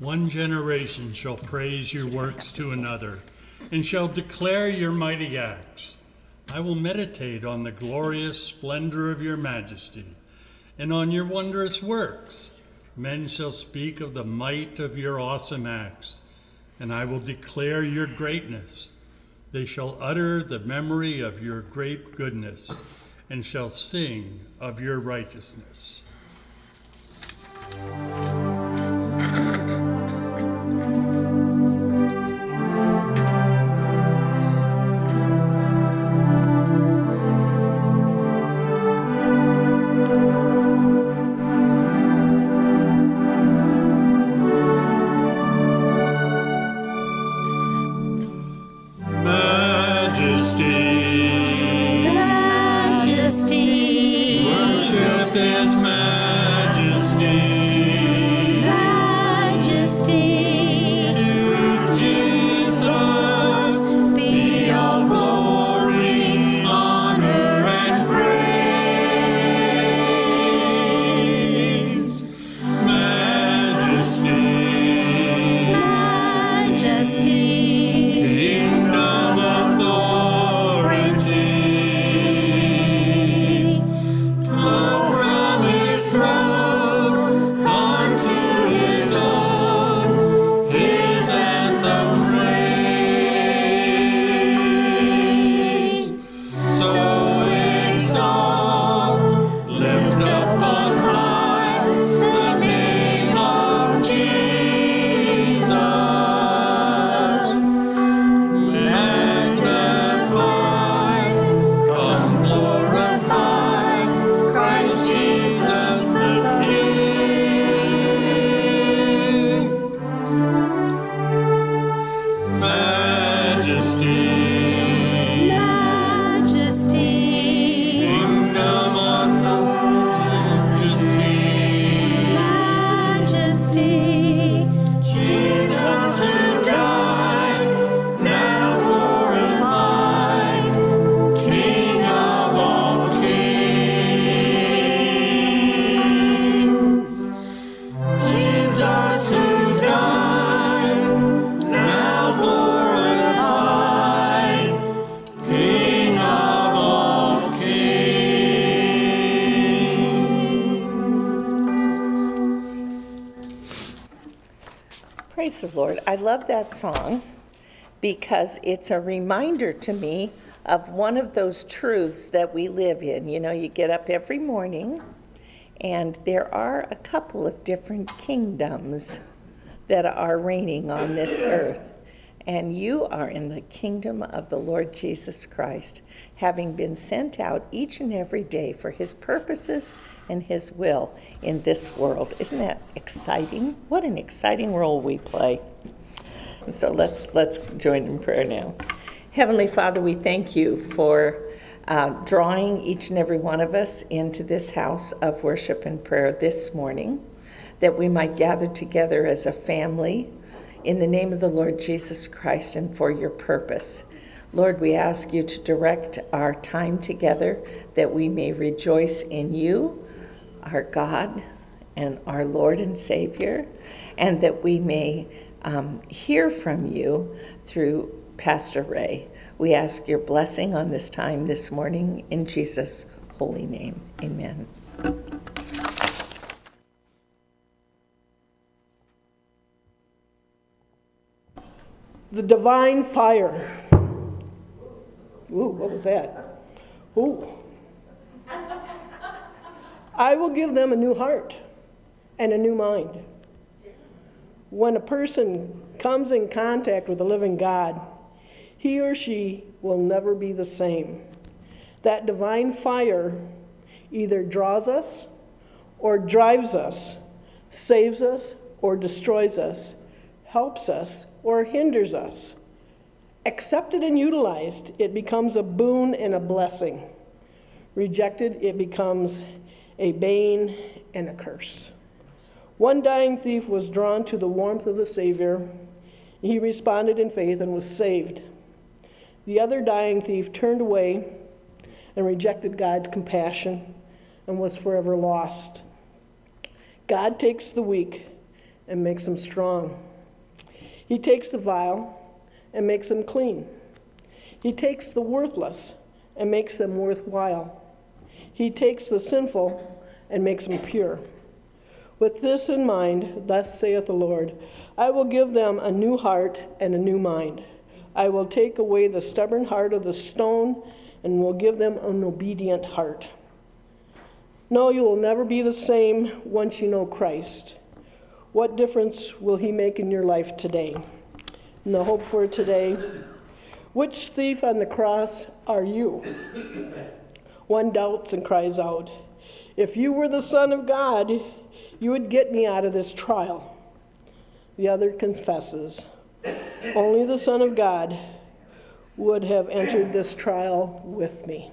One generation shall praise your works to another, and shall declare your mighty acts. I will meditate on the glorious splendor of your majesty, and on your wondrous works. Men shall speak of the might of your awesome acts, and I will declare your greatness. They shall utter the memory of your great goodness, and shall sing of your righteousness. Love that song because it's a reminder to me of one of those truths that we live in. You know, you get up every morning, and there are a couple of different kingdoms that are reigning on this earth. And you are in the kingdom of the Lord Jesus Christ, having been sent out each and every day for his purposes and his will in this world. Isn't that exciting? What an exciting role we play. So let's let's join in prayer now. Heavenly Father, we thank you for uh, drawing each and every one of us into this house of worship and prayer this morning, that we might gather together as a family in the name of the Lord Jesus Christ and for your purpose. Lord, we ask you to direct our time together that we may rejoice in you, our God and our Lord and Savior, and that we may um, hear from you through Pastor Ray. We ask your blessing on this time this morning in Jesus' holy name. Amen. The divine fire. Ooh, what was that? Ooh. I will give them a new heart and a new mind when a person comes in contact with the living God, he or she will never be the same. That divine fire either draws us or drives us, saves us or destroys us, helps us or hinders us. Accepted and utilized, it becomes a boon and a blessing. Rejected, it becomes a bane and a curse. One dying thief was drawn to the warmth of the Savior. He responded in faith and was saved. The other dying thief turned away and rejected God's compassion and was forever lost. God takes the weak and makes them strong. He takes the vile and makes them clean. He takes the worthless and makes them worthwhile. He takes the sinful and makes them pure. With this in mind, thus saith the Lord I will give them a new heart and a new mind. I will take away the stubborn heart of the stone and will give them an obedient heart. No, you will never be the same once you know Christ. What difference will He make in your life today? And the hope for today which thief on the cross are you? One doubts and cries out, If you were the Son of God, you would get me out of this trial. The other confesses, Only the Son of God would have entered this trial with me.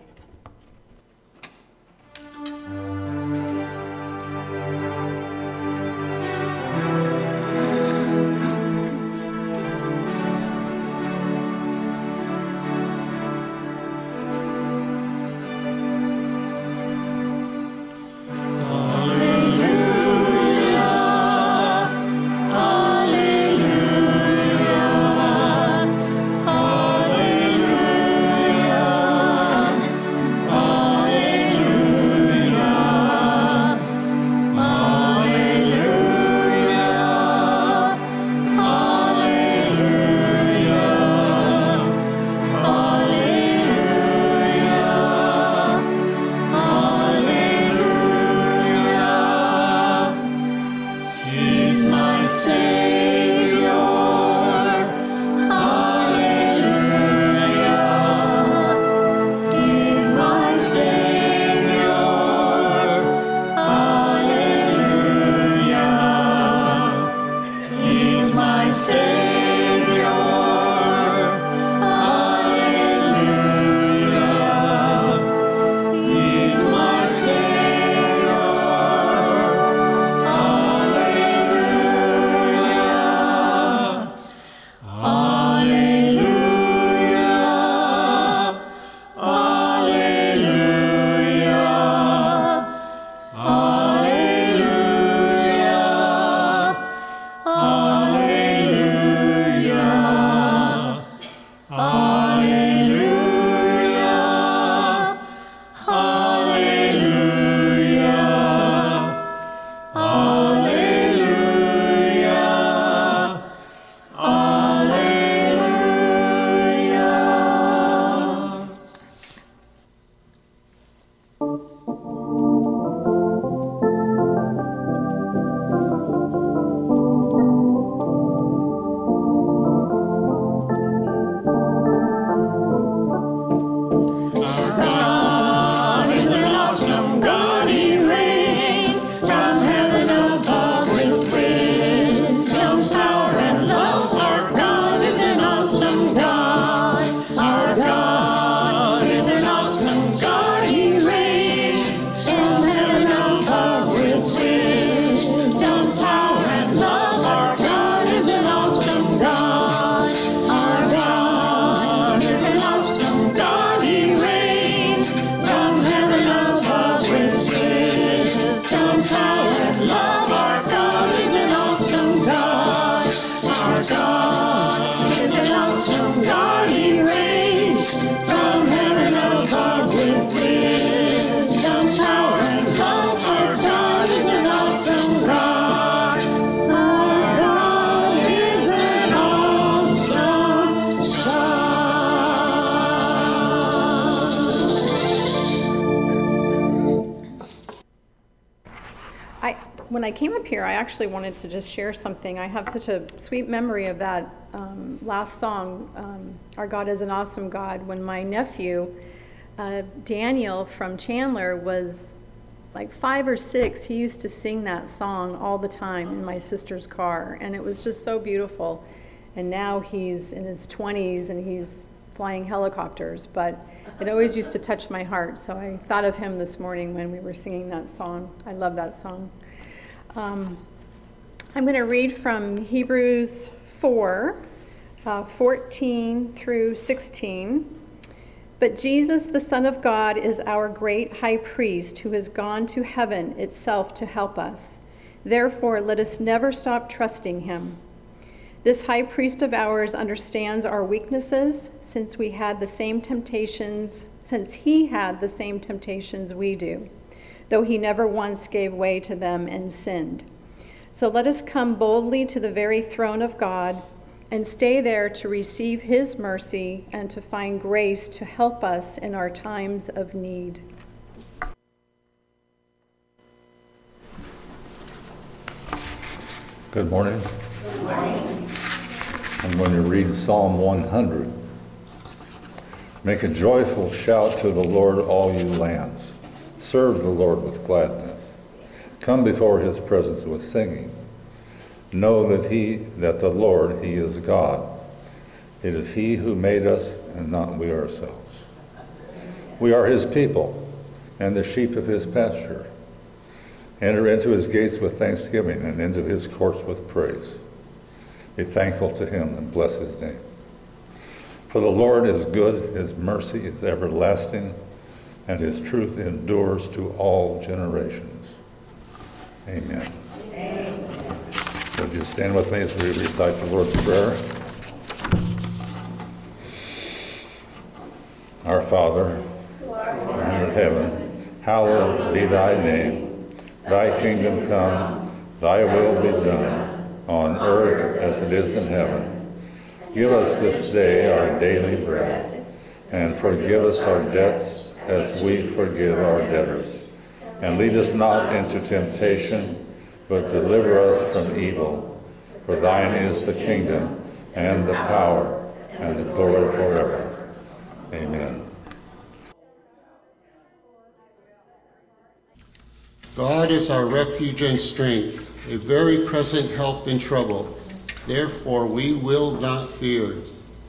Actually wanted to just share something. I have such a sweet memory of that um, last song, um, Our God is an Awesome God, when my nephew, uh, Daniel from Chandler, was like five or six. He used to sing that song all the time in my sister's car, and it was just so beautiful. And now he's in his 20s and he's flying helicopters, but it always used to touch my heart. So I thought of him this morning when we were singing that song. I love that song. Um, I'm going to read from Hebrews 4 uh, 14 through 16. But Jesus, the Son of God, is our great high priest who has gone to heaven itself to help us. Therefore, let us never stop trusting him. This high priest of ours understands our weaknesses since we had the same temptations, since he had the same temptations we do, though he never once gave way to them and sinned. So let us come boldly to the very throne of God and stay there to receive his mercy and to find grace to help us in our times of need. Good morning. Good morning. I'm going to read Psalm 100. Make a joyful shout to the Lord, all you lands. Serve the Lord with gladness. Come before his presence with singing. Know that he that the Lord he is God. It is he who made us and not we ourselves. We are his people and the sheep of his pasture. Enter into his gates with thanksgiving and into his courts with praise. Be thankful to him and bless his name. For the Lord is good, his mercy is everlasting, and his truth endures to all generations. Amen. Would you stand with me as we recite the Lord's Prayer? Our Father, who art in heaven, hallowed be thy name. Thy kingdom come, thy will be done, on earth as it is in heaven. Give us this day our daily bread, and forgive us our debts as we forgive our debtors. And lead us not into temptation but deliver us from evil. For thine is the kingdom, and the power, and the glory forever. Amen. God is our refuge and strength, a very present help in trouble. Therefore we will not fear,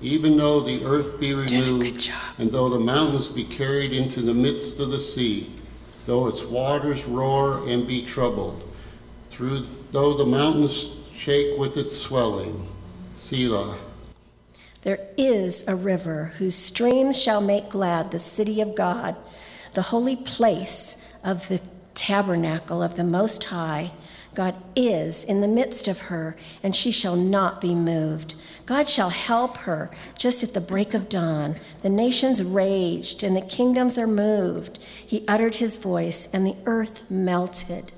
even though the earth be removed, and though the mountains be carried into the midst of the sea, though its waters roar and be troubled through though the mountains shake with its swelling. Selah. There is a river whose streams shall make glad the city of God, the holy place of the tabernacle of the Most High. God is in the midst of her, and she shall not be moved. God shall help her just at the break of dawn. The nations raged, and the kingdoms are moved. He uttered his voice, and the earth melted.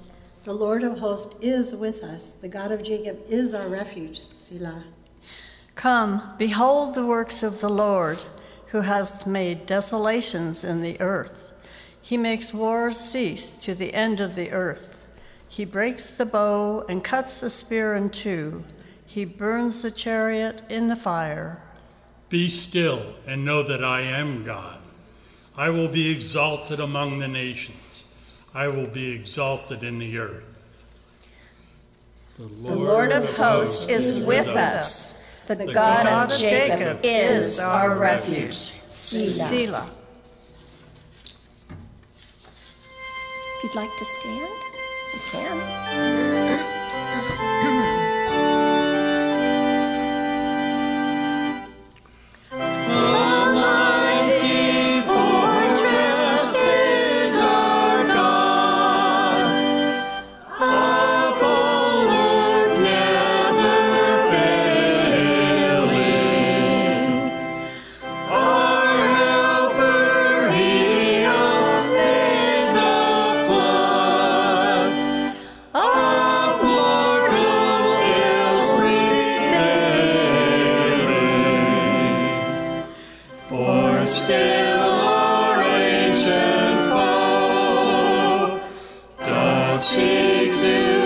The Lord of hosts is with us. The God of Jacob is our refuge. Selah. Come, behold the works of the Lord, who hath made desolations in the earth. He makes wars cease to the end of the earth. He breaks the bow and cuts the spear in two. He burns the chariot in the fire. Be still and know that I am God. I will be exalted among the nations. I will be exalted in the earth. The Lord, the Lord of hosts is with us. The, the God, God, of Jacob, Jacob is our refuge. Selah. Selah. If you'd like to stand, you can. she too.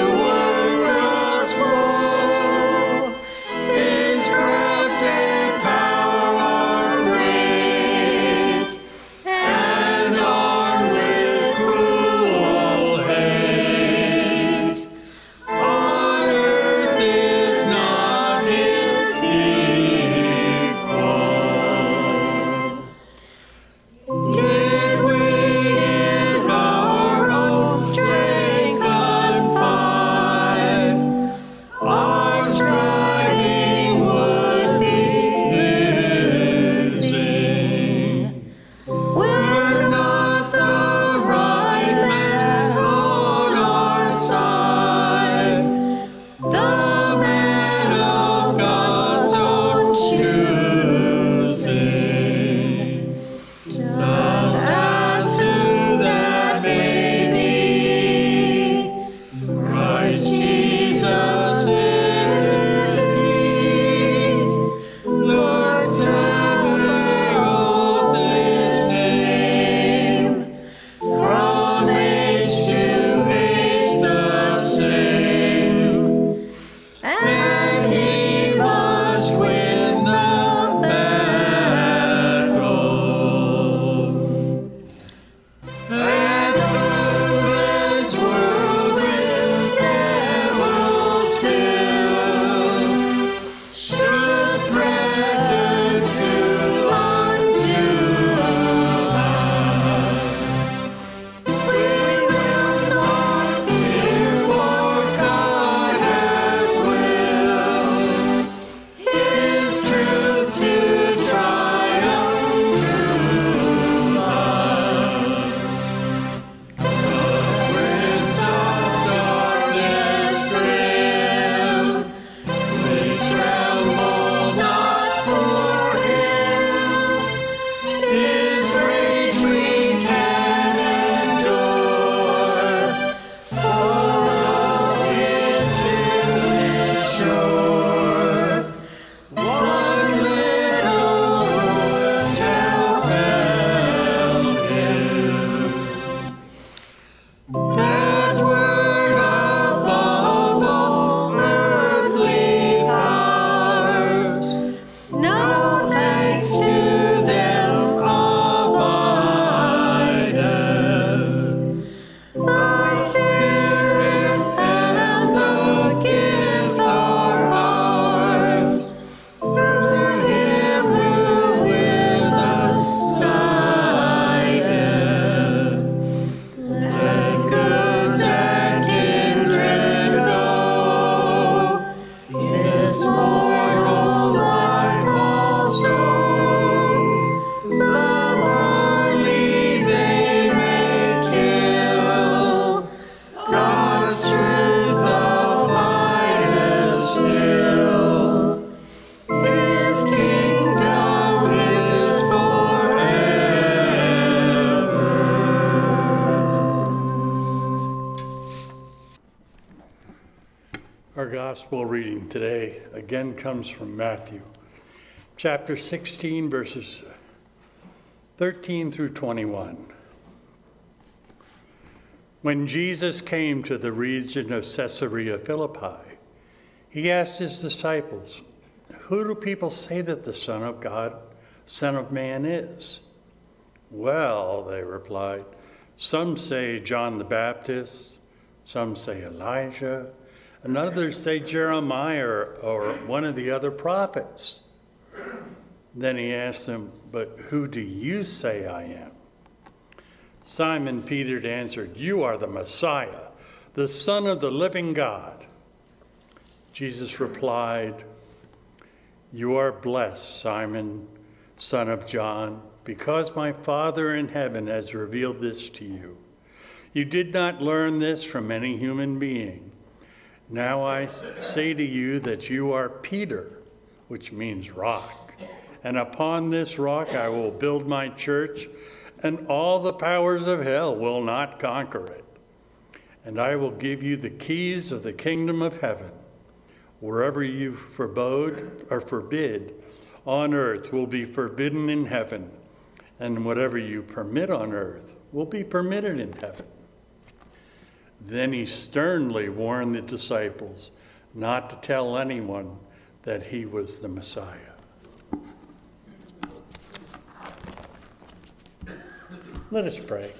Comes from Matthew, chapter 16, verses 13 through 21. When Jesus came to the region of Caesarea Philippi, he asked his disciples, Who do people say that the Son of God, Son of Man is? Well, they replied, some say John the Baptist, some say Elijah, and others say Jeremiah or, or one of the other prophets. Then he asked them, But who do you say I am? Simon Peter answered, You are the Messiah, the Son of the living God. Jesus replied, You are blessed, Simon, son of John, because my Father in heaven has revealed this to you. You did not learn this from any human being. Now I say to you that you are Peter, which means rock. And upon this rock I will build my church, and all the powers of hell will not conquer it. And I will give you the keys of the kingdom of heaven. Wherever you forbode or forbid on earth will be forbidden in heaven, and whatever you permit on earth will be permitted in heaven. Then he sternly warned the disciples not to tell anyone that he was the Messiah. Let us pray.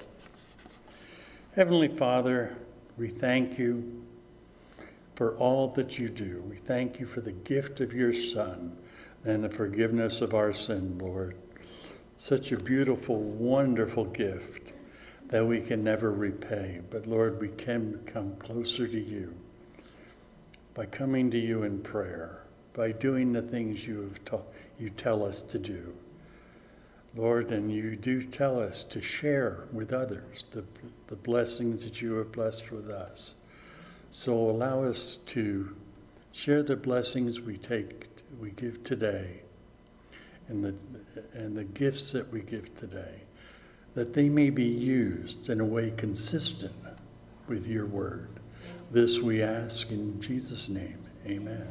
Heavenly Father, we thank you for all that you do. We thank you for the gift of your Son and the forgiveness of our sin, Lord. Such a beautiful, wonderful gift that we can never repay. But Lord, we can come closer to you by coming to you in prayer, by doing the things you have ta- you tell us to do. Lord, and you do tell us to share with others the, the blessings that you have blessed with us. So allow us to share the blessings we take, we give today, and the, and the gifts that we give today that they may be used in a way consistent with your word. This we ask in Jesus' name. Amen.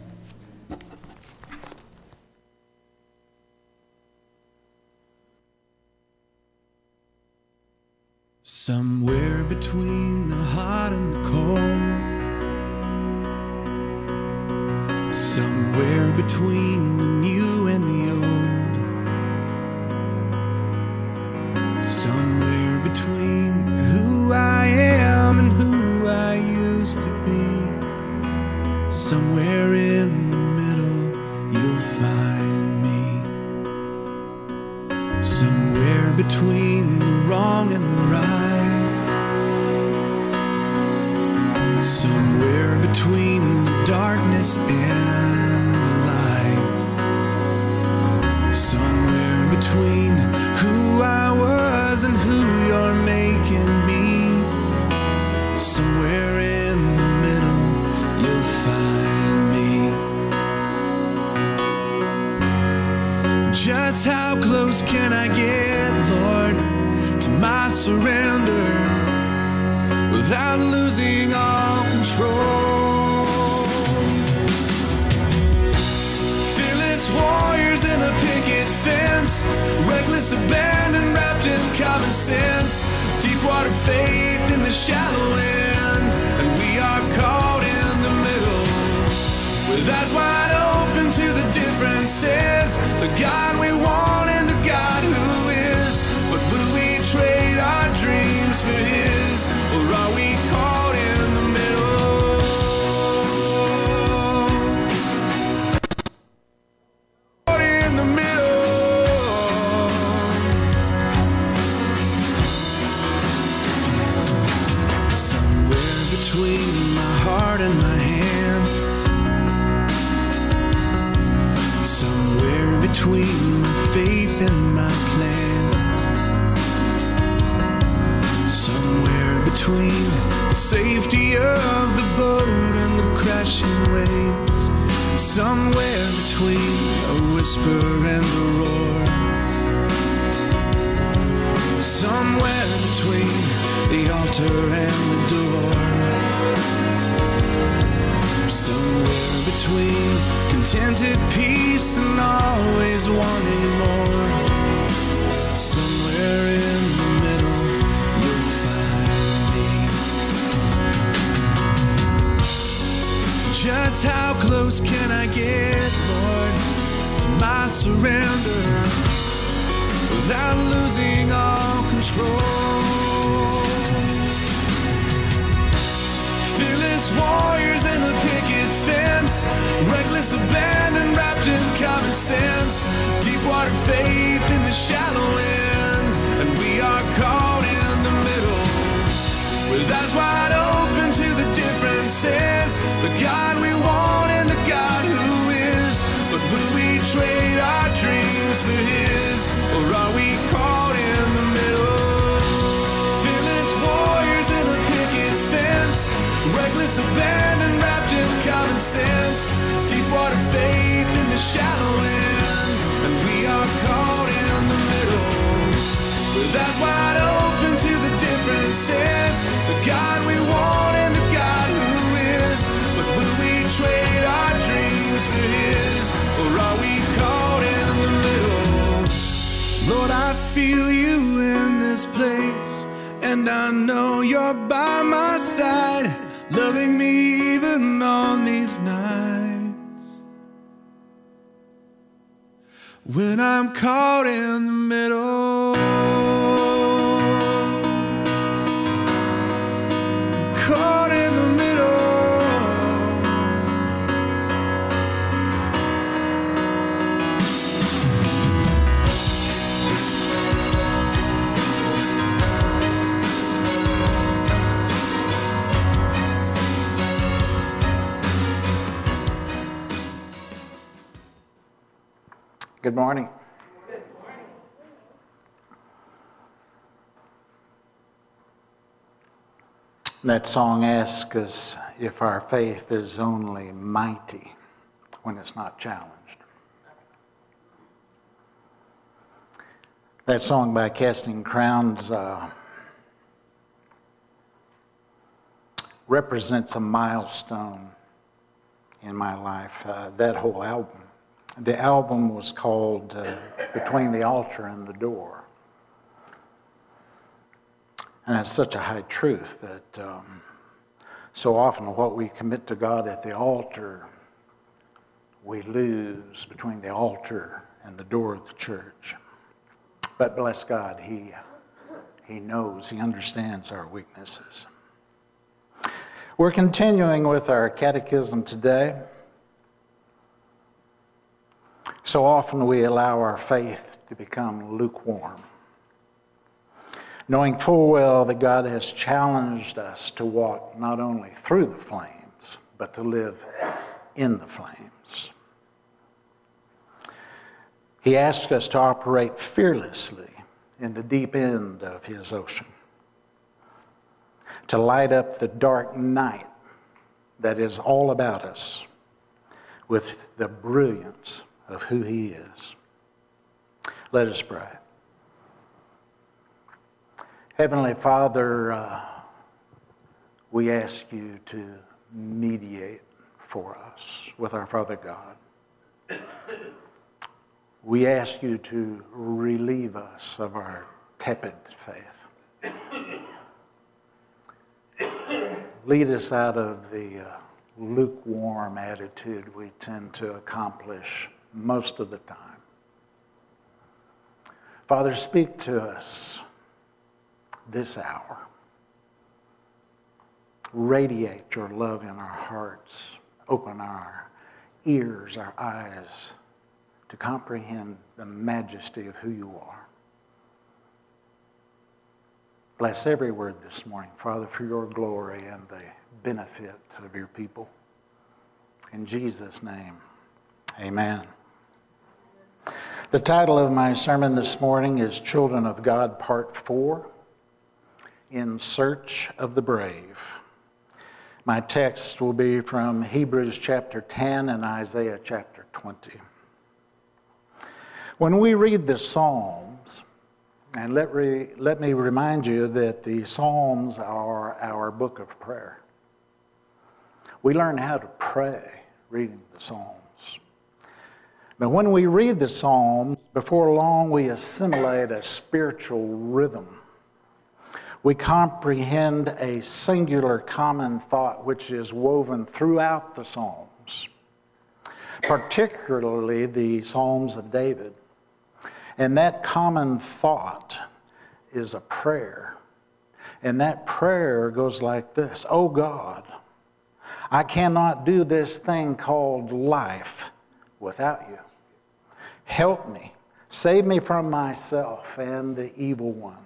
Somewhere between the hot and the cold, somewhere between the new between my faith and my plans. Somewhere between the safety of the boat and the crashing waves. Somewhere between a whisper and a roar. Somewhere between the altar and the door. Somewhere between contented peace and always wanting more. Somewhere in the middle, you'll find me. Just how close can I get, Lord, to my surrender without losing all control? Fearless warriors in the picket fence, reckless abandon wrapped in common sense, deep water faith in the shallow end, and we are caught in the middle, with eyes wide open to the differences, the God we want and the God who is. But will we trade our dreams for His, or are we caught in the middle? Reckless abandon wrapped in common sense, deep water faith in the shallow end, and we are caught in the middle, with eyes wide open to the differences, the God we want and the God who is. But will we trade our dreams for His, or are we caught in the middle? Lord, I feel you in this place, and I know you're by my side, loving me even on these nights. When I'm caught in the middle, Good morning. That song asks us if our faith is only mighty when it's not challenged. That song by Casting Crowns uh, represents a milestone in my life, uh, that whole album. The album was called uh, Between the Altar and the Door. And it's such a high truth that um, so often what we commit to God at the altar, we lose between the altar and the door of the church. But bless God, He, he knows, He understands our weaknesses. We're continuing with our catechism today. So often we allow our faith to become lukewarm, knowing full well that God has challenged us to walk not only through the flames, but to live in the flames. He asks us to operate fearlessly in the deep end of His ocean, to light up the dark night that is all about us with the brilliance of who He is. Let us pray. Heavenly Father, uh, we ask you to mediate for us with our Father God. We ask you to relieve us of our tepid faith. Lead us out of the uh, lukewarm attitude we tend to accomplish most of the time. Father, speak to us this hour. Radiate your love in our hearts. Open our ears, our eyes to comprehend the majesty of who you are. Bless every word this morning, Father, for your glory and the benefit of your people. In Jesus' name, amen. The title of my sermon this morning is Children of God, Part 4 In Search of the Brave. My text will be from Hebrews chapter 10 and Isaiah chapter 20. When we read the Psalms, and let, re, let me remind you that the Psalms are our book of prayer. We learn how to pray reading the Psalms. But when we read the Psalms, before long we assimilate a spiritual rhythm. We comprehend a singular common thought which is woven throughout the Psalms, particularly the Psalms of David. And that common thought is a prayer. And that prayer goes like this Oh God, I cannot do this thing called life without you. Help me. Save me from myself and the evil one,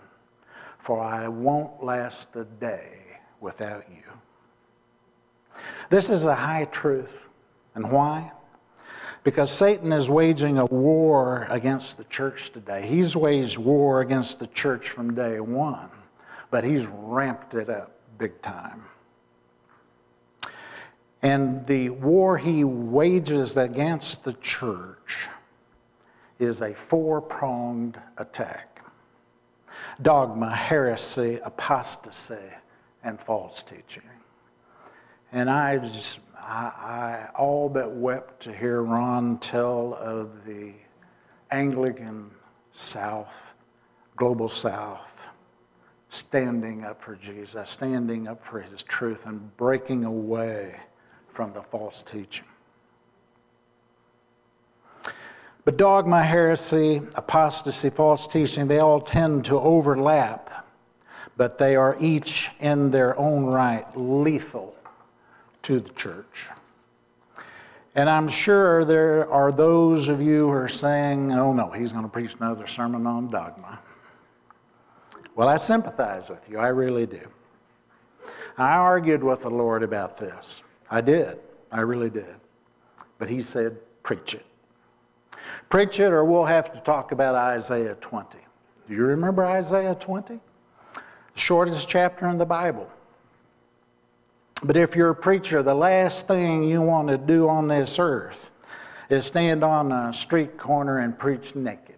for I won't last a day without you. This is a high truth. And why? Because Satan is waging a war against the church today. He's waged war against the church from day one, but he's ramped it up big time. And the war he wages against the church is a four pronged attack dogma, heresy, apostasy, and false teaching. And I just, I, I all but wept to hear Ron tell of the Anglican South, global South, standing up for Jesus, standing up for his truth, and breaking away from the false teaching. But dogma, heresy, apostasy, false teaching, they all tend to overlap, but they are each in their own right lethal to the church. And I'm sure there are those of you who are saying, oh no, he's going to preach another sermon on dogma. Well, I sympathize with you, I really do. I argued with the Lord about this. I did. I really did. But he said, preach it. Preach it, or we'll have to talk about Isaiah 20. Do you remember Isaiah 20? The shortest chapter in the Bible. But if you're a preacher, the last thing you want to do on this earth is stand on a street corner and preach naked.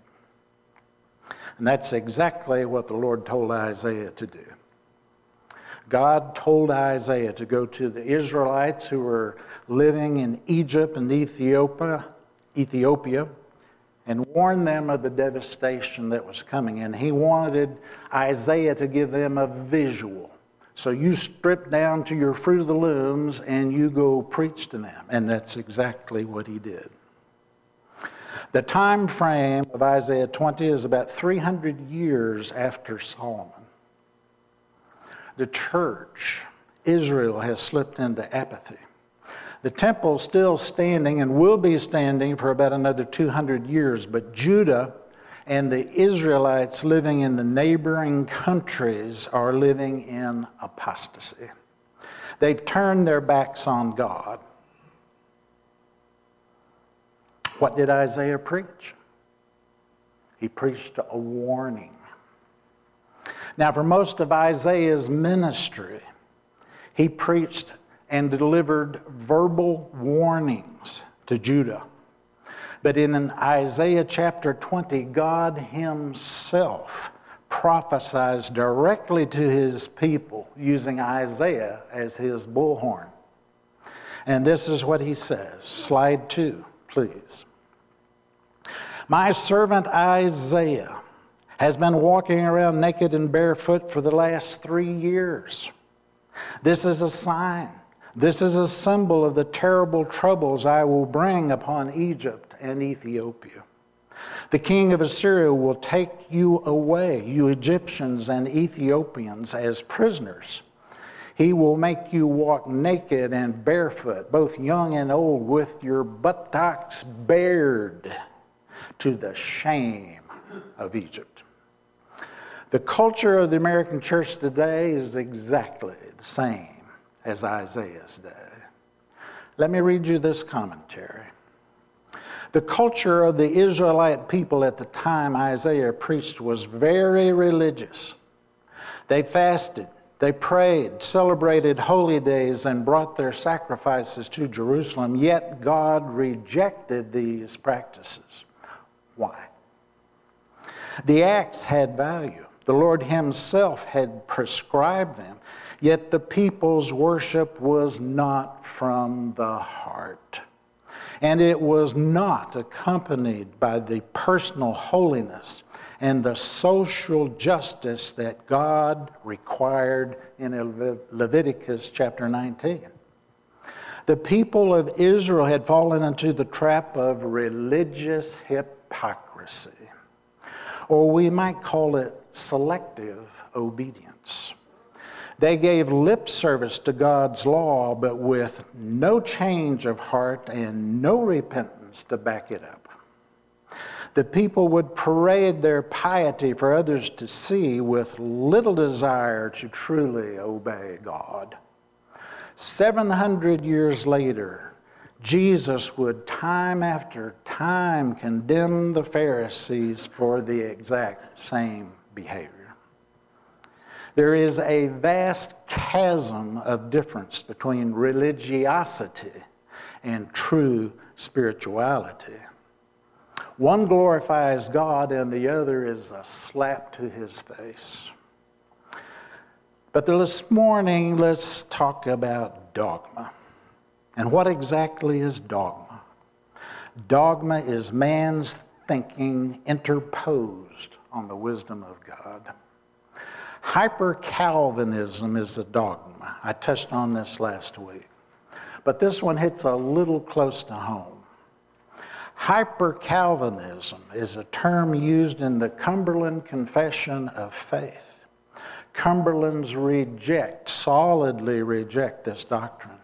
And that's exactly what the Lord told Isaiah to do. God told Isaiah to go to the Israelites who were living in Egypt and Ethiopia, Ethiopia and warn them of the devastation that was coming. And he wanted Isaiah to give them a visual. So you strip down to your fruit of the looms and you go preach to them. And that's exactly what he did. The time frame of Isaiah 20 is about 300 years after Solomon the church, Israel, has slipped into apathy. The temple's still standing and will be standing for about another 200 years, but Judah and the Israelites living in the neighboring countries are living in apostasy. They've turned their backs on God. What did Isaiah preach? He preached a warning. Now, for most of Isaiah's ministry, he preached and delivered verbal warnings to Judah. But in Isaiah chapter 20, God Himself prophesies directly to His people using Isaiah as His bullhorn. And this is what He says. Slide two, please. My servant Isaiah has been walking around naked and barefoot for the last three years. This is a sign. This is a symbol of the terrible troubles I will bring upon Egypt and Ethiopia. The king of Assyria will take you away, you Egyptians and Ethiopians, as prisoners. He will make you walk naked and barefoot, both young and old, with your buttocks bared to the shame of Egypt. The culture of the American church today is exactly the same as Isaiah's day. Let me read you this commentary. The culture of the Israelite people at the time Isaiah preached was very religious. They fasted, they prayed, celebrated holy days, and brought their sacrifices to Jerusalem, yet God rejected these practices. Why? The acts had value. The Lord Himself had prescribed them, yet the people's worship was not from the heart. and it was not accompanied by the personal holiness and the social justice that God required in Leviticus chapter 19. The people of Israel had fallen into the trap of religious hypocrisy, or we might call it selective obedience. They gave lip service to God's law, but with no change of heart and no repentance to back it up. The people would parade their piety for others to see with little desire to truly obey God. 700 years later, Jesus would time after time condemn the Pharisees for the exact same behavior. There is a vast chasm of difference between religiosity and true spirituality. One glorifies God, and the other is a slap to his face. But this morning, let's talk about dogma. And what exactly is dogma? Dogma is man's thinking interposed on the wisdom of God. Hyper Calvinism is a dogma. I touched on this last week. But this one hits a little close to home. Hyper Calvinism is a term used in the Cumberland Confession of Faith. Cumberlands reject, solidly reject this doctrine.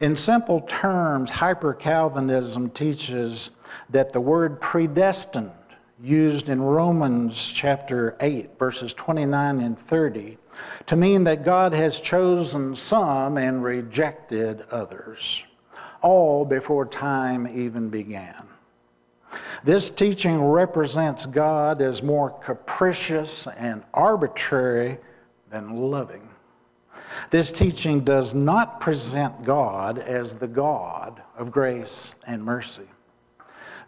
In simple terms, hyper Calvinism teaches that the word predestined used in Romans chapter 8, verses 29 and 30, to mean that God has chosen some and rejected others, all before time even began. This teaching represents God as more capricious and arbitrary than loving. This teaching does not present God as the God of grace and mercy.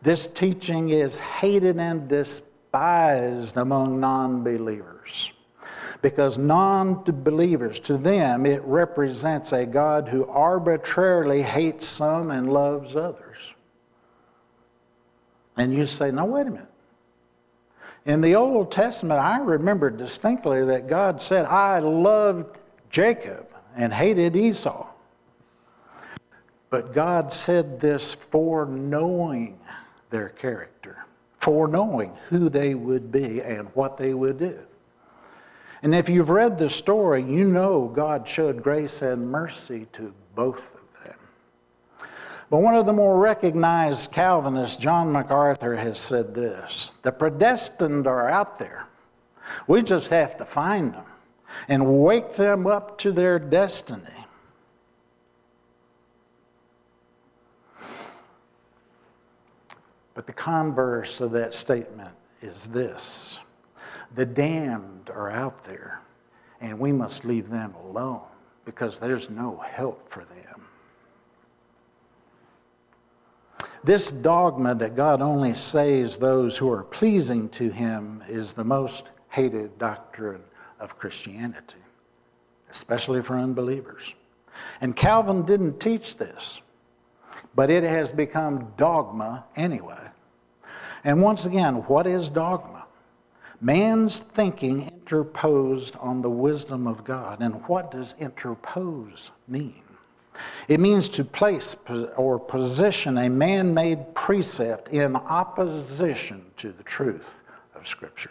This teaching is hated and despised among non believers. Because non believers, to them, it represents a God who arbitrarily hates some and loves others. And you say, now, wait a minute. In the Old Testament, I remember distinctly that God said, I loved Jacob and hated Esau. But God said this foreknowing their character, foreknowing who they would be and what they would do. And if you've read the story, you know God showed grace and mercy to both of them. But one of the more recognized Calvinists, John MacArthur, has said this The predestined are out there. We just have to find them and wake them up to their destiny. But the converse of that statement is this the damned are out there, and we must leave them alone because there's no help for them. This dogma that God only saves those who are pleasing to Him is the most hated doctrine of Christianity, especially for unbelievers. And Calvin didn't teach this but it has become dogma anyway. And once again, what is dogma? Man's thinking interposed on the wisdom of God. And what does interpose mean? It means to place or position a man made precept in opposition to the truth of Scripture.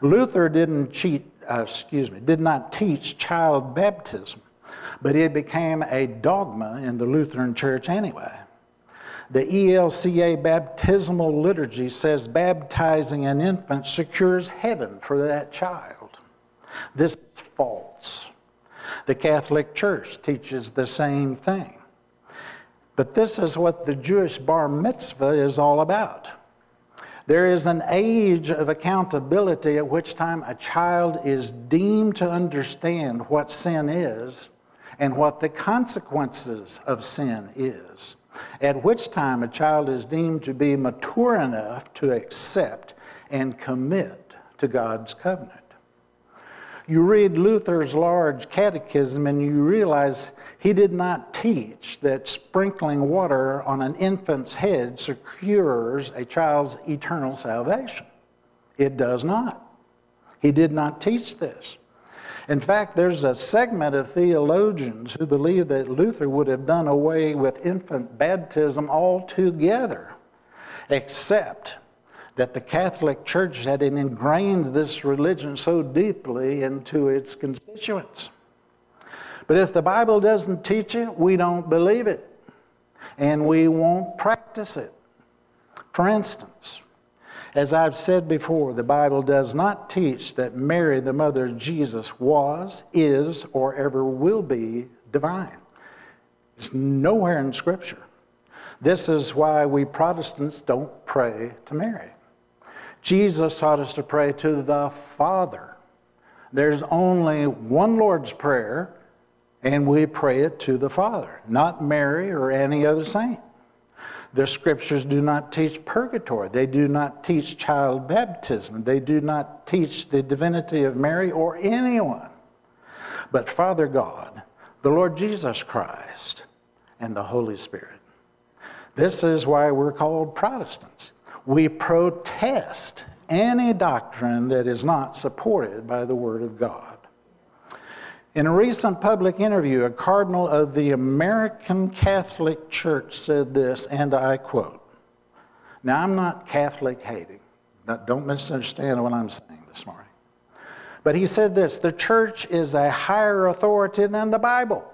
Luther didn't cheat, uh, excuse me, did not teach child baptism but it became a dogma in the Lutheran Church anyway. The ELCA baptismal liturgy says baptizing an infant secures heaven for that child. This is false. The Catholic Church teaches the same thing. But this is what the Jewish bar mitzvah is all about. There is an age of accountability at which time a child is deemed to understand what sin is and what the consequences of sin is, at which time a child is deemed to be mature enough to accept and commit to God's covenant. You read Luther's large catechism and you realize He did not teach that sprinkling water on an infant's head secures a child's eternal salvation. It does not. He did not teach this. In fact, there's a segment of theologians who believe that Luther would have done away with infant baptism altogether, except that the Catholic Church had ingrained this religion so deeply into its constituents. But if the Bible doesn't teach it, we don't believe it, and we won't practice it. For instance, as I've said before, the Bible does not teach that Mary, the mother of Jesus, was, is, or ever will be divine. It's nowhere in Scripture. This is why we Protestants don't pray to Mary. Jesus taught us to pray to the Father. There's only one Lord's Prayer, and we pray it to the Father, not Mary or any other saint. The scriptures do not teach purgatory. They do not teach child baptism. They do not teach the divinity of Mary or anyone. But Father God, the Lord Jesus Christ, and the Holy Spirit. This is why we're called Protestants. We protest any doctrine that is not supported by the Word of God. In a recent public interview, a cardinal of the American Catholic Church said this, and I quote Now, I'm not Catholic hating. Don't misunderstand what I'm saying this morning. But he said this the church is a higher authority than the Bible.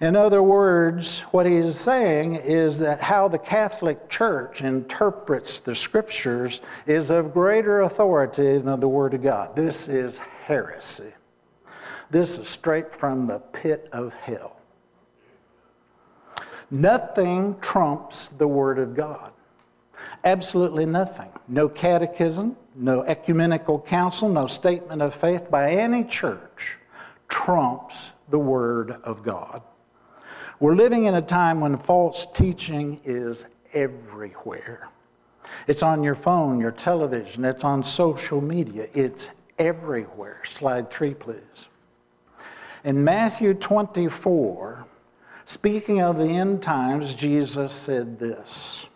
In other words, what he is saying is that how the Catholic Church interprets the scriptures is of greater authority than the Word of God. This is heresy. This is straight from the pit of hell. Nothing trumps the Word of God. Absolutely nothing. No catechism, no ecumenical council, no statement of faith by any church trumps the Word of God. We're living in a time when false teaching is everywhere. It's on your phone, your television, it's on social media, it's everywhere. Slide three, please. In Matthew 24, speaking of the end times, Jesus said this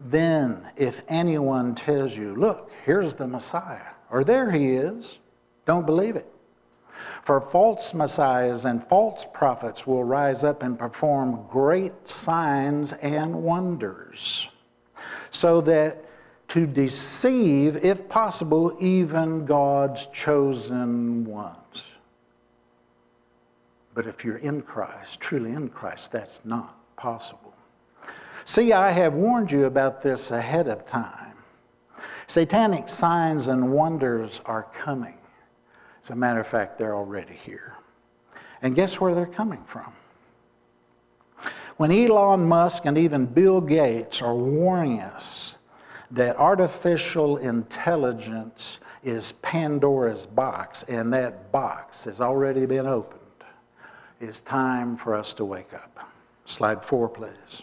Then, if anyone tells you, Look, here's the Messiah, or there he is, don't believe it. For false messiahs and false prophets will rise up and perform great signs and wonders, so that to deceive, if possible, even God's chosen ones. But if you're in Christ, truly in Christ, that's not possible. See, I have warned you about this ahead of time. Satanic signs and wonders are coming. As a matter of fact, they're already here. And guess where they're coming from? When Elon Musk and even Bill Gates are warning us that artificial intelligence is Pandora's box, and that box has already been opened it's time for us to wake up. Slide four, please.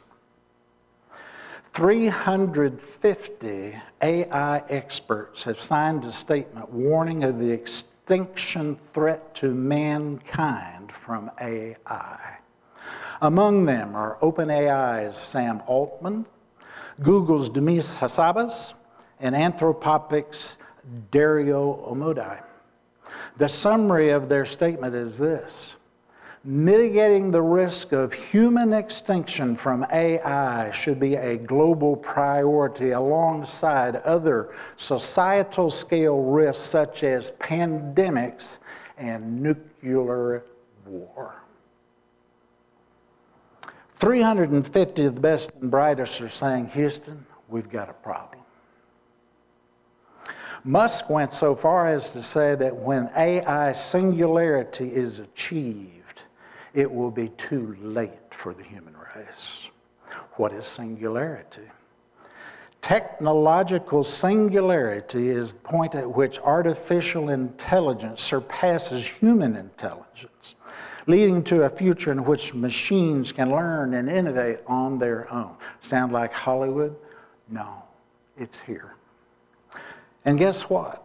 350 AI experts have signed a statement warning of the extinction threat to mankind from AI. Among them are OpenAI's Sam Altman, Google's Demis Hassabis, and Anthropic's Dario Amodei. The summary of their statement is this Mitigating the risk of human extinction from AI should be a global priority alongside other societal scale risks such as pandemics and nuclear war. 350 of the best and brightest are saying, Houston, we've got a problem. Musk went so far as to say that when AI singularity is achieved, it will be too late for the human race. What is singularity? Technological singularity is the point at which artificial intelligence surpasses human intelligence, leading to a future in which machines can learn and innovate on their own. Sound like Hollywood? No, it's here. And guess what?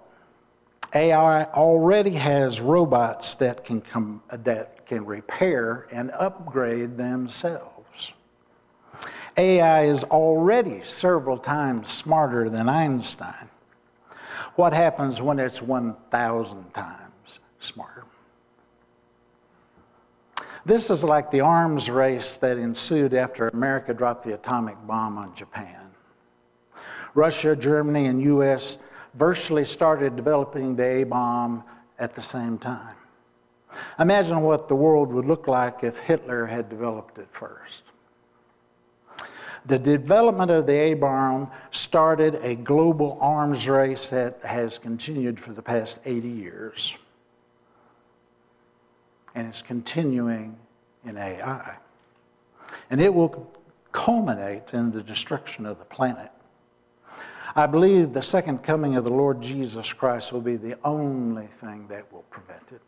AI already has robots that can, com- that can repair and upgrade themselves. AI is already several times smarter than Einstein. What happens when it's 1,000 times smarter? This is like the arms race that ensued after America dropped the atomic bomb on Japan. Russia, Germany, and US virtually started developing the A bomb at the same time. Imagine what the world would look like if Hitler had developed it first. The development of the A bomb started a global arms race that has continued for the past 80 years and it's continuing in AI. And it will culminate in the destruction of the planet. I believe the second coming of the Lord Jesus Christ will be the only thing that will prevent it.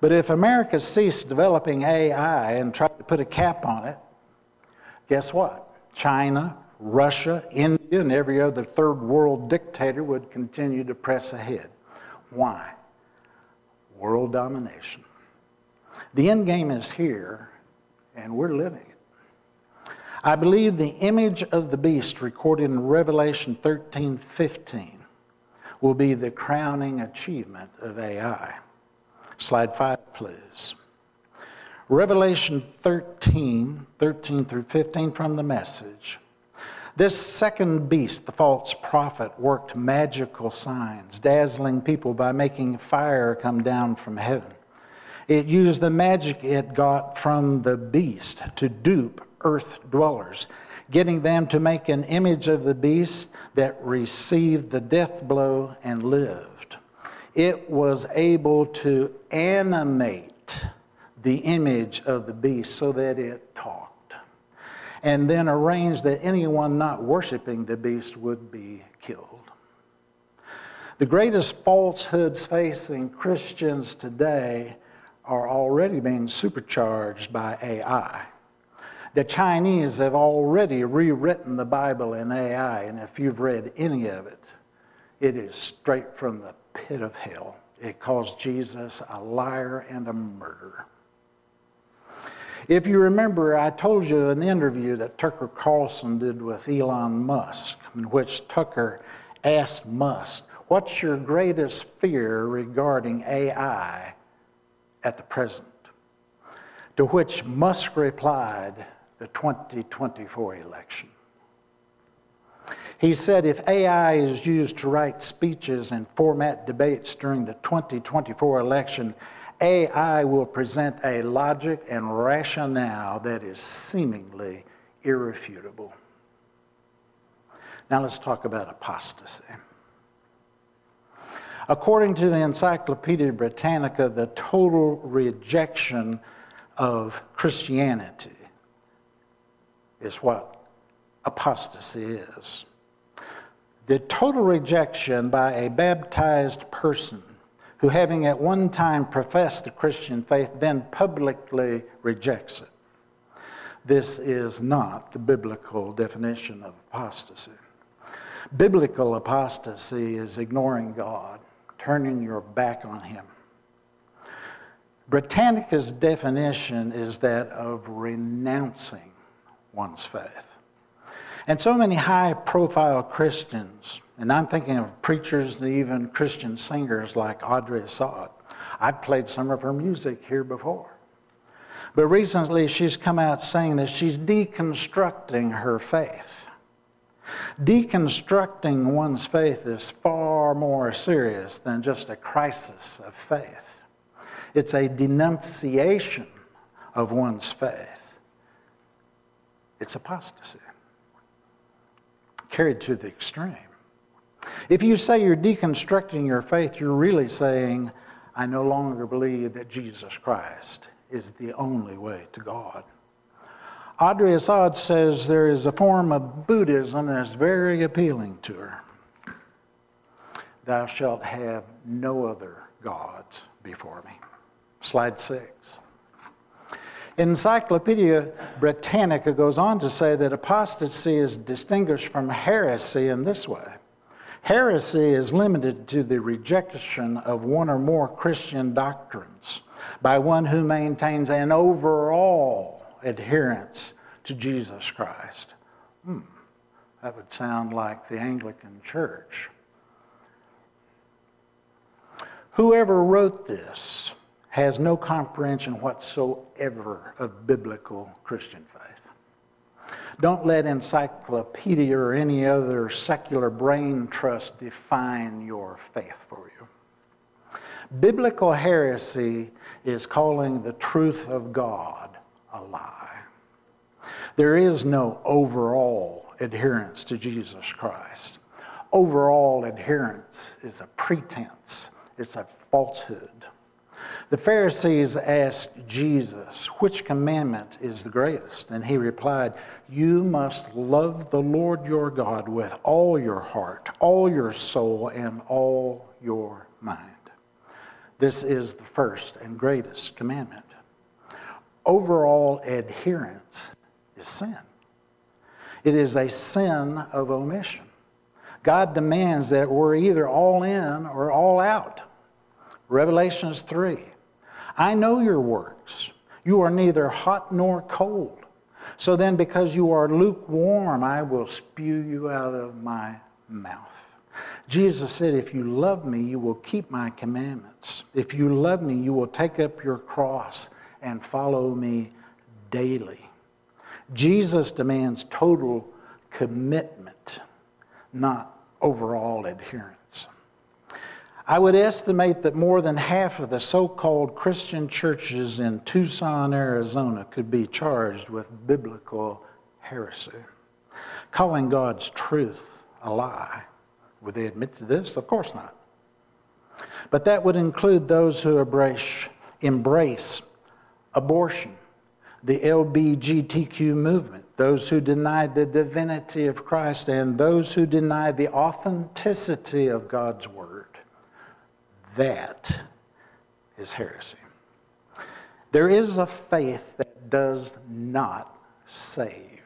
But if America ceased developing AI and tried to put a cap on it, guess what? China, Russia, India, and every other third world dictator would continue to press ahead. Why? world domination. The end game is here, and we're living it. I believe the image of the beast recorded in Revelation 13 15 will be the crowning achievement of AI. Slide 5, please. Revelation 13, 13 through 15 from the message. This second beast, the false prophet, worked magical signs, dazzling people by making fire come down from heaven. It used the magic it got from the beast to dupe earth dwellers, getting them to make an image of the beast that received the death blow and lived. It was able to animate the image of the beast so that it talked and then arranged that anyone not worshiping the beast would be killed. The greatest falsehoods facing Christians today are already being supercharged by AI. The Chinese have already rewritten the Bible in AI, and if you've read any of it, it is straight from the pit of hell. It calls Jesus a liar and a murderer. If you remember, I told you an interview that Tucker Carlson did with Elon Musk, in which Tucker asked Musk, What's your greatest fear regarding AI at the present? To which Musk replied, The 2024 election. He said if AI is used to write speeches and format debates during the 2024 election, AI will present a logic and rationale that is seemingly irrefutable. Now let's talk about apostasy. According to the Encyclopedia Britannica, the total rejection of Christianity is what apostasy is. The total rejection by a baptized person who, having at one time professed the Christian faith, then publicly rejects it. This is not the biblical definition of apostasy. Biblical apostasy is ignoring God, turning your back on Him. Britannica's definition is that of renouncing one's faith. And so many high profile Christians and I'm thinking of preachers and even Christian singers like Audrey Assad. I've played some of her music here before. But recently she's come out saying that she's deconstructing her faith. Deconstructing one's faith is far more serious than just a crisis of faith. It's a denunciation of one's faith. It's apostasy, carried to the extreme. If you say you're deconstructing your faith, you're really saying, I no longer believe that Jesus Christ is the only way to God. Audrey Assad says there is a form of Buddhism that's very appealing to her. Thou shalt have no other gods before me. Slide six. Encyclopedia Britannica goes on to say that apostasy is distinguished from heresy in this way Heresy is limited to the rejection of one or more Christian doctrines by one who maintains an overall adherence to Jesus Christ. Hmm, that would sound like the Anglican Church. Whoever wrote this has no comprehension whatsoever of biblical Christian faith. Don't let encyclopedia or any other secular brain trust define your faith for you. Biblical heresy is calling the truth of God a lie. There is no overall adherence to Jesus Christ. Overall adherence is a pretense, it's a falsehood. The Pharisees asked Jesus, Which commandment is the greatest? And he replied, You must love the Lord your God with all your heart, all your soul, and all your mind. This is the first and greatest commandment. Overall adherence is sin, it is a sin of omission. God demands that we're either all in or all out. Revelations 3. I know your works. You are neither hot nor cold. So then, because you are lukewarm, I will spew you out of my mouth. Jesus said, If you love me, you will keep my commandments. If you love me, you will take up your cross and follow me daily. Jesus demands total commitment, not overall adherence. I would estimate that more than half of the so called Christian churches in Tucson, Arizona could be charged with biblical heresy, calling God's truth a lie. Would they admit to this? Of course not. But that would include those who embrace, embrace abortion, the LBGTQ movement, those who deny the divinity of Christ, and those who deny the authenticity of God's Word. That is heresy. There is a faith that does not save.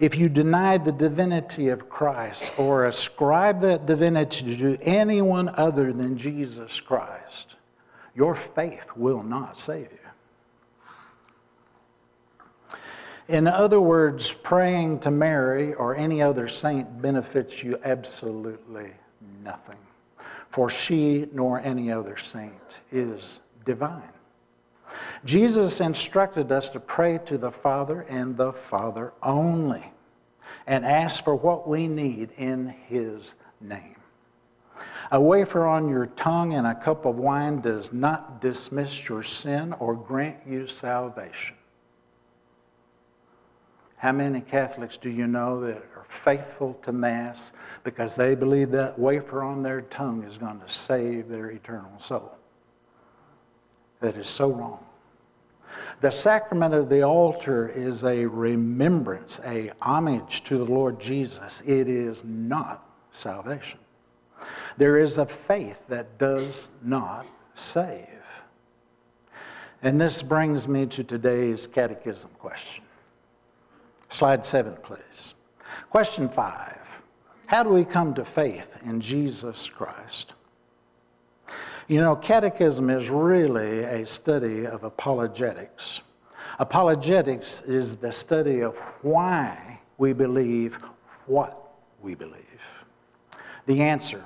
If you deny the divinity of Christ or ascribe that divinity to anyone other than Jesus Christ, your faith will not save you. In other words, praying to Mary or any other saint benefits you absolutely nothing for she nor any other saint is divine. Jesus instructed us to pray to the Father and the Father only and ask for what we need in His name. A wafer on your tongue and a cup of wine does not dismiss your sin or grant you salvation. How many Catholics do you know that faithful to Mass because they believe that wafer on their tongue is going to save their eternal soul? That is so wrong. The sacrament of the altar is a remembrance, a homage to the Lord Jesus. It is not salvation. There is a faith that does not save. And this brings me to today's catechism question. Slide seven, please. Question five How do we come to faith in Jesus Christ? You know, catechism is really a study of apologetics. Apologetics is the study of why we believe what we believe. The answer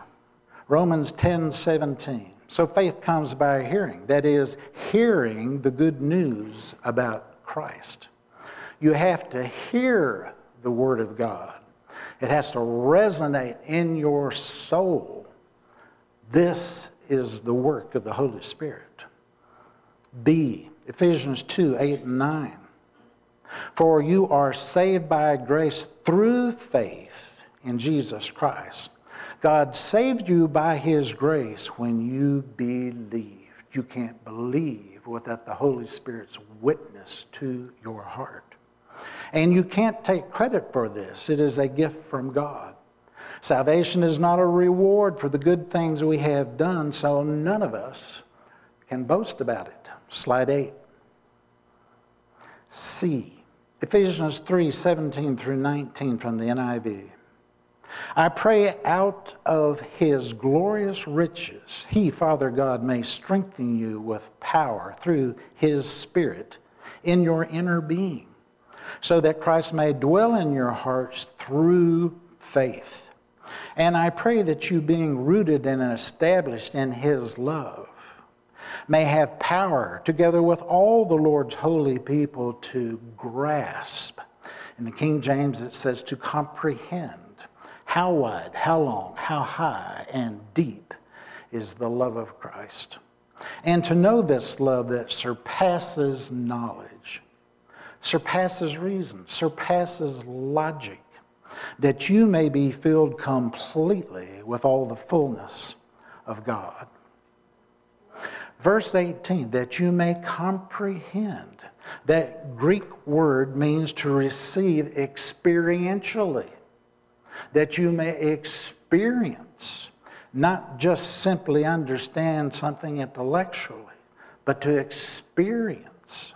Romans 10 17. So faith comes by hearing, that is, hearing the good news about Christ. You have to hear the Word of God, it has to resonate in your soul. This is the work of the Holy Spirit. B, Ephesians 2 8 and 9. For you are saved by grace through faith in Jesus Christ. God saved you by His grace when you believed. You can't believe without the Holy Spirit's witness to your heart. And you can't take credit for this, it is a gift from God. Salvation is not a reward for the good things we have done, so none of us can boast about it. Slide 8. C. Ephesians 3 17 through 19 from the NIV. I pray out of his glorious riches, he, Father God, may strengthen you with power through his Spirit in your inner being, so that Christ may dwell in your hearts through faith. And I pray that you, being rooted and established in his love, may have power, together with all the Lord's holy people, to grasp. In the King James, it says to comprehend how wide, how long, how high, and deep is the love of Christ. And to know this love that surpasses knowledge, surpasses reason, surpasses logic, that you may be filled completely with all the fullness of God. Verse 18, that you may comprehend. That Greek word means to receive experientially that you may experience, not just simply understand something intellectually, but to experience.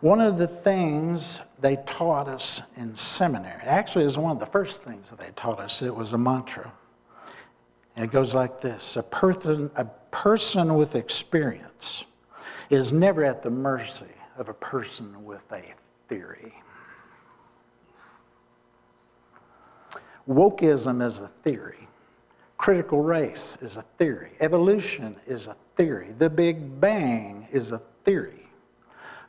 One of the things they taught us in seminary, actually, it was one of the first things that they taught us, it was a mantra. And it goes like this a person, a person with experience is never at the mercy of a person with a theory. Wokeism is a theory. Critical race is a theory. Evolution is a theory. The Big Bang is a theory.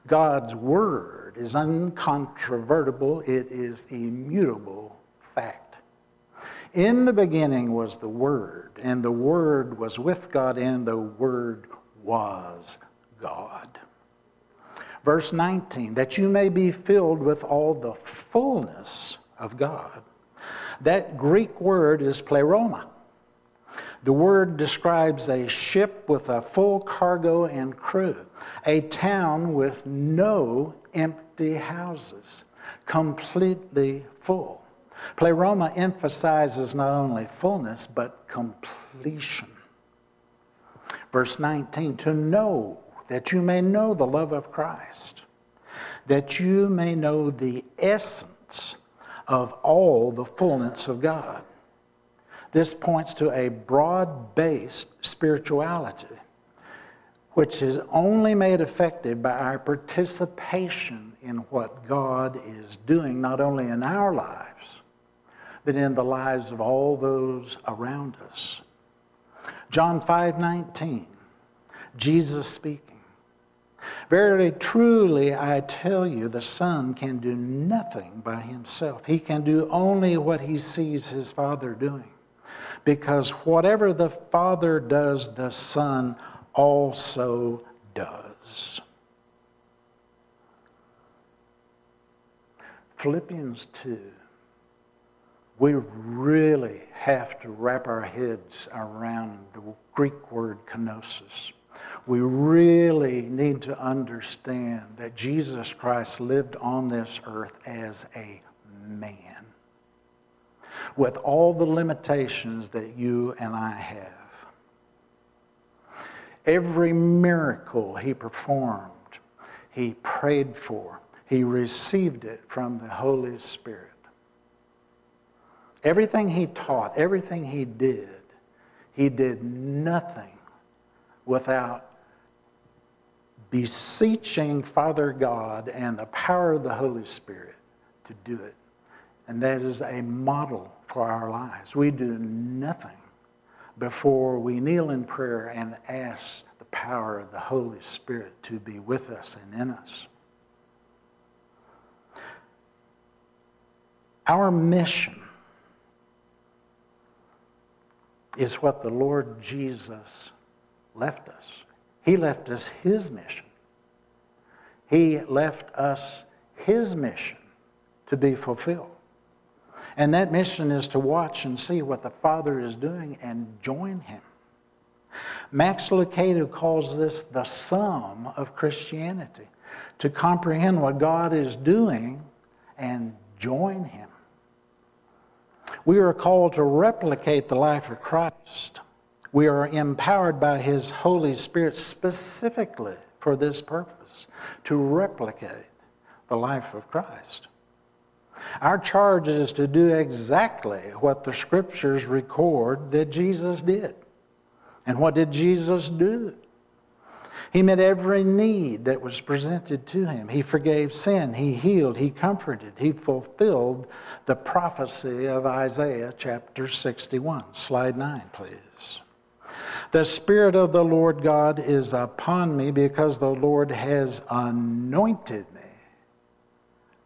God's Word is uncontrovertible, it is immutable fact. In the beginning was the Word, and the Word was with God, and the Word was God. Verse 19, that you may be filled with all the fullness of God. That Greek word is pleroma. The word describes a ship with a full cargo and crew, a town with no empty houses, completely full. Pleroma emphasizes not only fullness, but completion. Verse 19 to know that you may know the love of Christ, that you may know the essence of all the fullness of God. This points to a broad based spirituality, which is only made effective by our participation in what God is doing, not only in our lives, but in the lives of all those around us. John 5 19, Jesus speaking. Verily, truly, I tell you, the Son can do nothing by himself. He can do only what he sees his Father doing. Because whatever the Father does, the Son also does. Philippians 2. We really have to wrap our heads around the Greek word kenosis we really need to understand that Jesus Christ lived on this earth as a man with all the limitations that you and I have. Every miracle he performed, he prayed for, he received it from the Holy Spirit. Everything he taught, everything he did, he did nothing without beseeching Father God and the power of the Holy Spirit to do it. And that is a model for our lives. We do nothing before we kneel in prayer and ask the power of the Holy Spirit to be with us and in us. Our mission is what the Lord Jesus left us. He left us His mission. He left us His mission to be fulfilled. And that mission is to watch and see what the Father is doing and join Him. Max Lucado calls this the sum of Christianity to comprehend what God is doing and join Him. We are called to replicate the life of Christ we are empowered by His Holy Spirit specifically for this purpose to replicate the life of Christ. Our charge is to do exactly what the scriptures record that Jesus did. And what did Jesus do? He met every need that was presented to him. He forgave sin. He healed. He comforted. He fulfilled the prophecy of Isaiah chapter 61. Slide 9, please. The Spirit of the Lord God is upon me because the Lord has anointed me.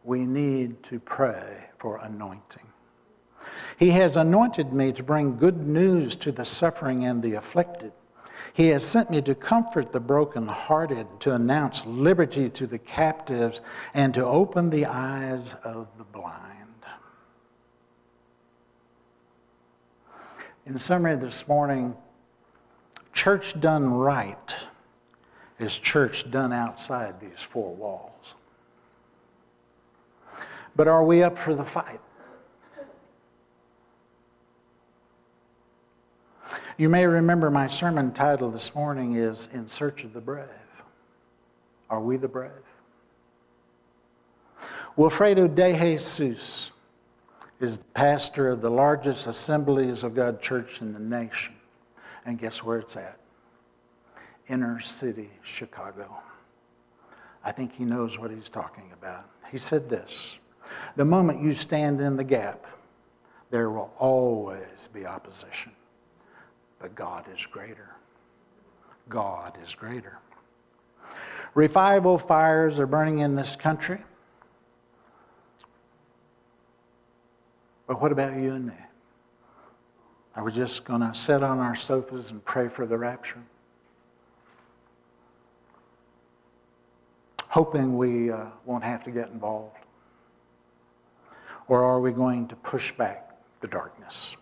We need to pray for anointing. He has anointed me to bring good news to the suffering and the afflicted. He has sent me to comfort the brokenhearted, to announce liberty to the captives, and to open the eyes of the blind. In summary, this morning, church done right is church done outside these four walls. But are we up for the fight? You may remember my sermon title this morning is In Search of the Brave. Are we the brave? Wilfredo de Jesus is the pastor of the largest assemblies of God church in the nation. And guess where it's at? Inner city Chicago. I think he knows what he's talking about. He said this The moment you stand in the gap, there will always be opposition. But God is greater. God is greater. Revival fires are burning in this country. But what about you and me? Are we just going to sit on our sofas and pray for the rapture? Hoping we uh, won't have to get involved? Or are we going to push back the darkness?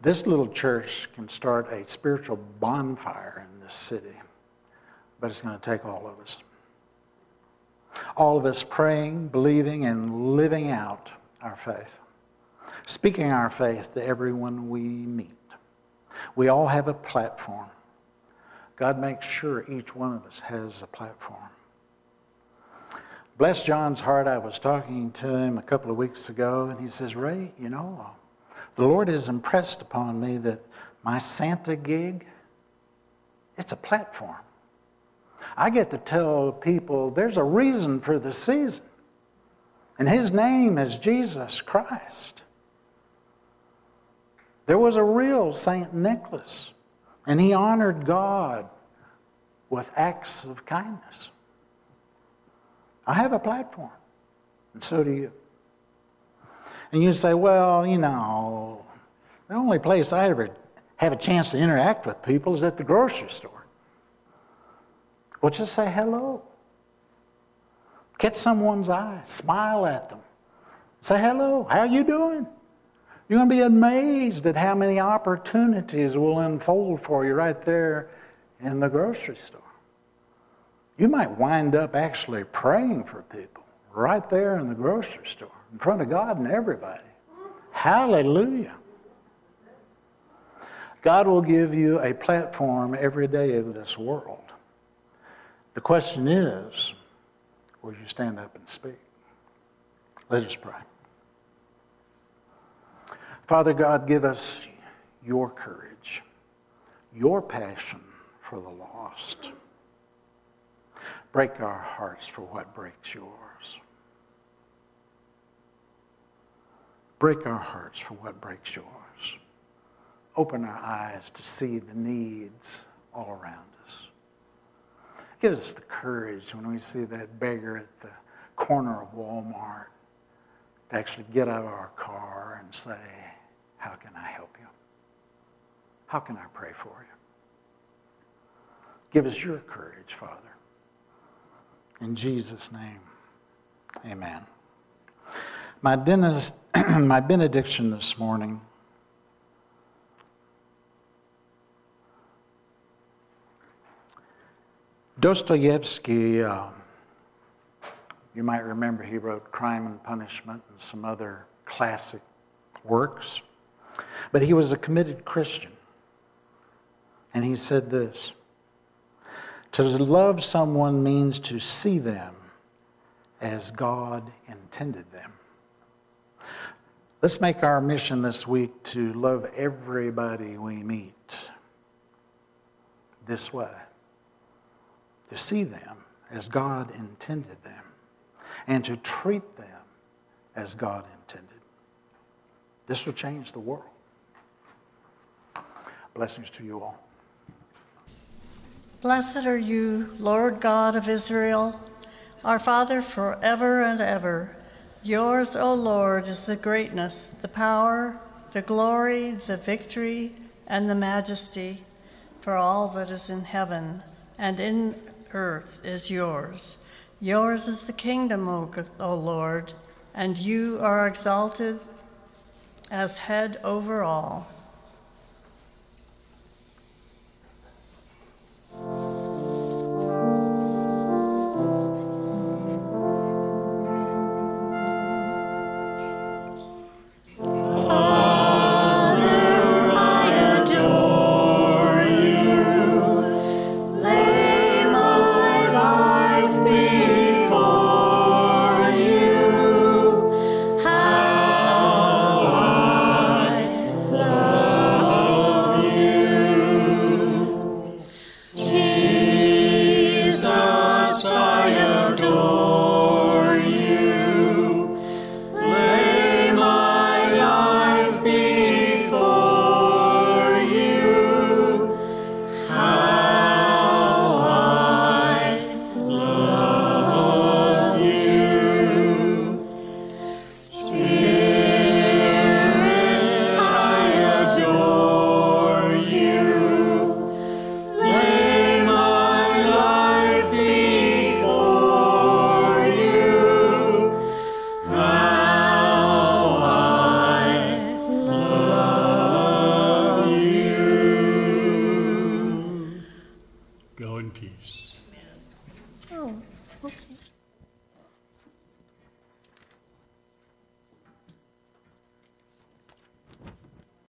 This little church can start a spiritual bonfire in this city, but it's going to take all of us. All of us praying, believing, and living out our faith. Speaking our faith to everyone we meet. We all have a platform. God makes sure each one of us has a platform. Bless John's heart. I was talking to him a couple of weeks ago, and he says, Ray, you know, the Lord has impressed upon me that my Santa gig, it's a platform. I get to tell people there's a reason for the season, and his name is Jesus Christ. There was a real St. Nicholas, and he honored God with acts of kindness. I have a platform, and so do you. And you say, well, you know, the only place I ever have a chance to interact with people is at the grocery store. Well, just say hello. Catch someone's eye. Smile at them. Say hello. How are you doing? You're going to be amazed at how many opportunities will unfold for you right there in the grocery store. You might wind up actually praying for people right there in the grocery store in front of God and everybody. Hallelujah. God will give you a platform every day of this world. The question is, will you stand up and speak? Let us pray. Father God, give us your courage, your passion for the lost. Break our hearts for what breaks yours. Break our hearts for what breaks yours. Open our eyes to see the needs all around us. Give us the courage when we see that beggar at the corner of Walmart to actually get out of our car and say, How can I help you? How can I pray for you? Give us your courage, Father. In Jesus' name, amen. My, dentist, my benediction this morning Dostoevsky, uh, you might remember he wrote Crime and Punishment and some other classic works. But he was a committed Christian. And he said this To love someone means to see them as God intended them. Let's make our mission this week to love everybody we meet this way, to see them as God intended them, and to treat them as God intended. This will change the world. Blessings to you all. Blessed are you, Lord God of Israel, our Father forever and ever. Yours, O Lord, is the greatness, the power, the glory, the victory, and the majesty, for all that is in heaven and in earth is yours. Yours is the kingdom, O, Lord, and you are exalted as head over all.